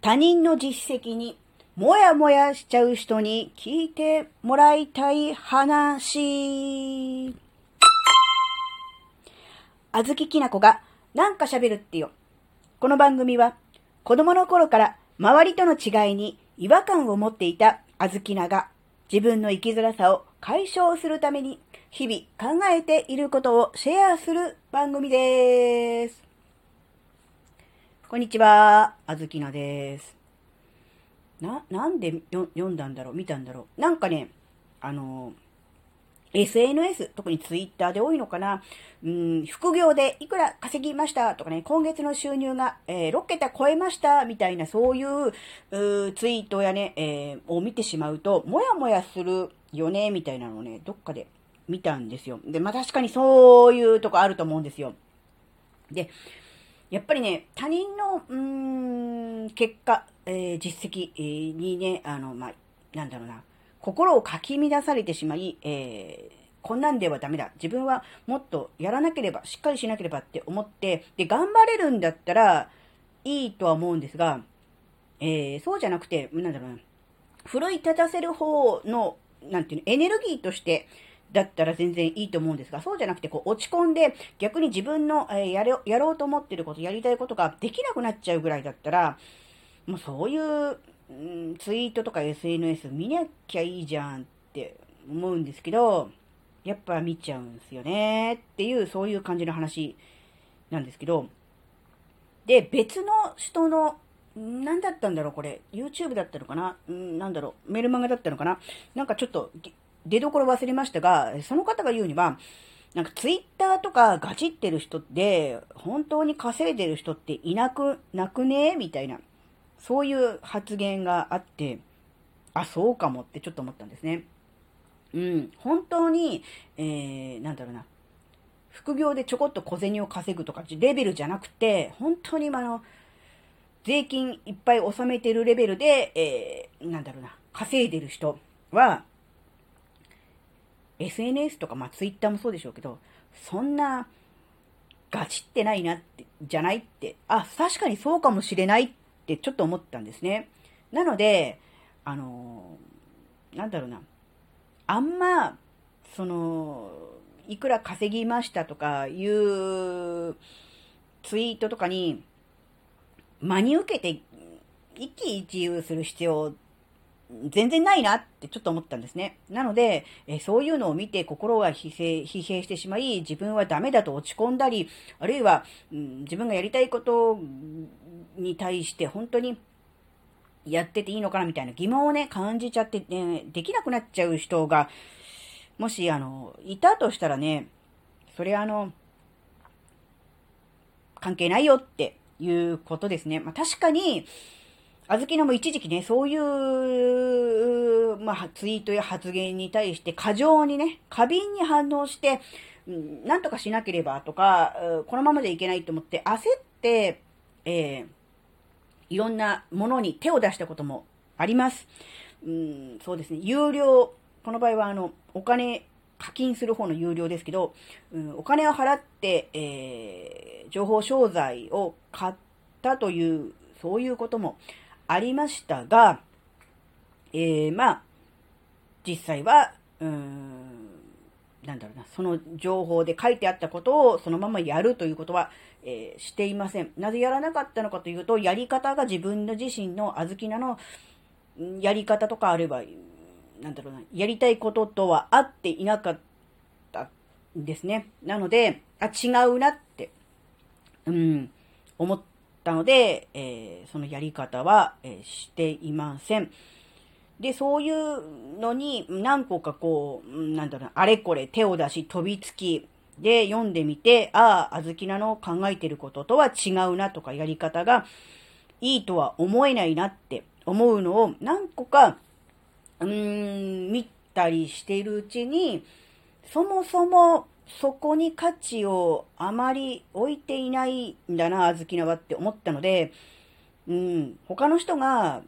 他人の実績にもやもやしちゃう人に聞いてもらいたい話。あずききなこがなんか喋るってよ。この番組は子供の頃から周りとの違いに違和感を持っていたあずきなが自分の生きづらさを解消するために日々考えていることをシェアする番組です。こんにちは、あずきなです。な、なんで読んだんだろう？見たんだろう？なんかね、あの、SNS、特にツイッターで多いのかな？うん、副業でいくら稼ぎました？とかね、今月の収入が、えー、6桁超えました？みたいなそういううツイートやね、えー、を見てしまうと、もやもやするよね、みたいなのをね、どっかで見たんですよ。で、まあ確かにそういうとこあると思うんですよ。で、やっぱりね、他人の、うーん、結果、えー、実績、にね、あの、まあ、なんだろうな、心をかき乱されてしまい、えー、こんなんではダメだ。自分はもっとやらなければ、しっかりしなければって思って、で、頑張れるんだったらいいとは思うんですが、えー、そうじゃなくて、なんだろうな、奮い立たせる方の、なんていうの、エネルギーとして、だったら全然いいと思うんですが、そうじゃなくて、こう、落ち込んで、逆に自分の、え、やれ、やろうと思ってること、やりたいことができなくなっちゃうぐらいだったら、もうそういう、うん、ツイートとか SNS 見なきゃいいじゃんって思うんですけど、やっぱ見ちゃうんですよねっていう、そういう感じの話なんですけど、で、別の人の、何だったんだろう、これ。YouTube だったのかな？うんなんだろう。メルマガだったのかな？なんかちょっと、出どころ忘れましたが、その方が言うには、なんか Twitter とかガチってる人で、本当に稼いでる人っていなく、なくね？みたいな、そういう発言があって、あ、そうかもってちょっと思ったんですね。うん、本当に、えー、なんだろうな、副業でちょこっと小銭を稼ぐとかレベルじゃなくて、本当にあの、税金いっぱい納めてるレベルで、えー、なんだろうな、稼いでる人は、SNS とか、まあ Twitter もそうでしょうけど、そんな、ガチってないなって、じゃないって、あ、確かにそうかもしれないってちょっと思ったんですね。なので、あのー、なんだろうな、あんま、その、いくら稼ぎましたとかいうツイートとかに真に受けて一喜一憂する必要全然ないなってちょっと思ったんですね。なので、えそういうのを見て心が疲弊疲弊してしまい、自分はダメだと落ち込んだり、あるいは、うん、自分がやりたいことに対して本当にやってていいのかなみたいな疑問をね、感じちゃって、ね、できなくなっちゃう人が、もし、あの、いたとしたらね、それあの、関係ないよっていうことですね。まあ確かに、あずきのも一時期ね、そういう、まあ、ツイートや発言に対して過剰にね、過敏に反応して、なんとかしなければとか、このままでいけないと思って焦って、えー、いろんなものに手を出したこともあります。うん、そうですね。有料、この場合はあの、お金、課金する方の有料ですけど、うん、お金を払って、えー、情報商材を買ったという、そういうこともありましたが、えー、まあ、実際は、うん、なんだろうな、その情報で書いてあったことをそのままやるということは、えー、していません。なぜやらなかったのかというと、やり方が自分の自身のあずきなのやり方とかあれば、なんだろうな、やりたいこととは合っていなかったんですね。なので、あ、違うなって、うん、思ったので、えー、そのやり方は、えー、していません。で、そういうのに何個かこう、なんだろう、あれこれ手を出し飛びつき、で読んでみて、ああ、あずきなの考えてることとは違うなとかやり方がいいとは思えないなって思うのを何個か、うーん、見たりしているうちに、そもそもそこに価値をあまり置いていないんだな、あずきなはって思ったので、うん、他の人が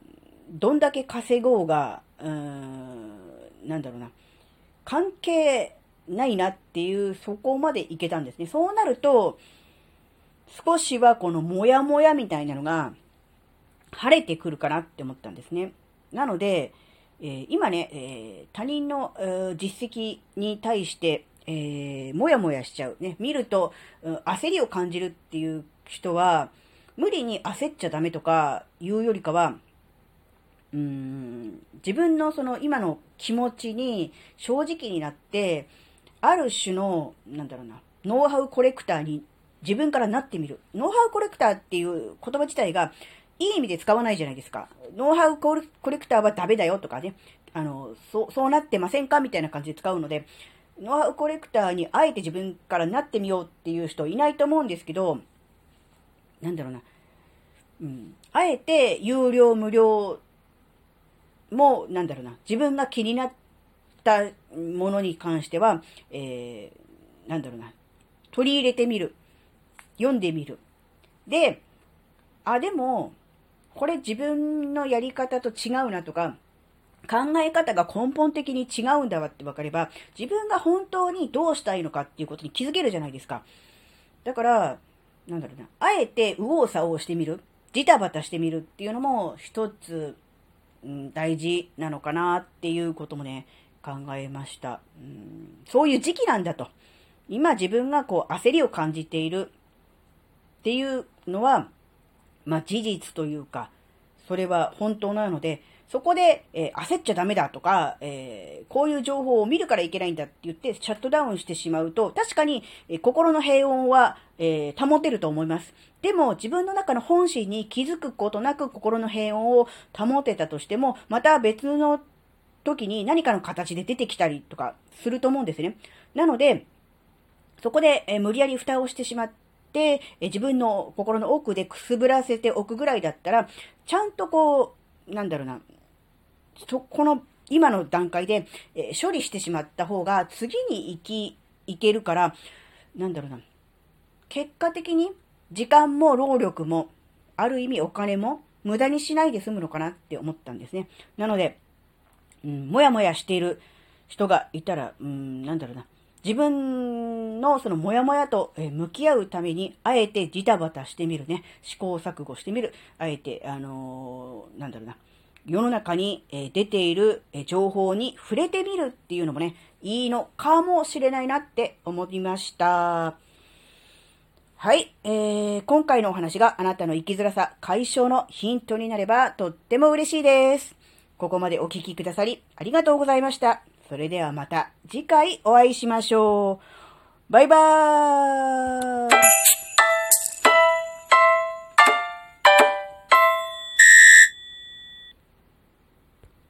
どんだけ稼ごうが、うん、なんだろうな、関係ないなっていう、そこまでいけたんですね。そうなると、少しはこのモヤモヤみたいなのが晴れてくるかなって思ったんですね。なので、えー、今ね、えー、他人の、えー、実績に対して、えー、もやもやしちゃう。ね、見ると、うん、焦りを感じるっていう人は、無理に焦っちゃダメとか言うよりかは、うーん、自分のその今の気持ちに正直になって、ある種の、なんだろうな、ノウハウコレクターに自分からなってみる。ノウハウコレクターっていう言葉自体が、いい意味で使わないじゃないですか。ノウハウコレクターはダメだよとかね。あの、そう、そうなってませんか？みたいな感じで使うので、ノウハウコレクターにあえて自分からなってみようっていう人いないと思うんですけど、なんだろうな。うん。あえて有料無料も、なんだろうな。自分が気になったものに関しては、えー、なんだろうな。取り入れてみる。読んでみる。で、あ、でも、これ自分のやり方と違うなとか、考え方が根本的に違うんだわって分かれば、自分が本当にどうしたいのかっていうことに気づけるじゃないですか。だから、なんだろうな、あえて右往左往してみる、ジタバタしてみるっていうのも一つ、うん、大事なのかなっていうこともね、考えました、うん。そういう時期なんだと。今自分がこう焦りを感じているっていうのは、まあ、事実というか、それは本当なので、そこで、えー、焦っちゃダメだとか、えー、こういう情報を見るからいけないんだって言ってシャットダウンしてしまうと、確かに、えー、心の平穏は、え保てると思います。でも、自分の中の本心に気づくことなく心の平穏を保てたとしても、また別の時に何かの形で出てきたりとかすると思うんですね。なので、そこで、え無理やり蓋をしてしまって、え自分の心の奥でくすぶらせておくぐらいだったら、ちゃんとこう、なんだろうな、そ、この今の段階で、え処理してしまった方が次に行き、行けるから、なんだろうな、結果的に時間も労力も、ある意味お金も無駄にしないで済むのかなって思ったんですね。なので、うん、もやもやしている人がいたら、うん、なんだろうな、自分のそのモヤモヤと向き合うために、あえてジタバタしてみるね。試行錯誤してみる。あえて、あのー、なんだろうな。世の中に出ている情報に触れてみるっていうのもね、いいのかもしれないなって思いました。はい、えー、今回のお話があなたの生きづらさ解消のヒントになればとっても嬉しいです。ここまでお聴きくださりありがとうございました。それではまた次回お会いしましょう。バイバーイ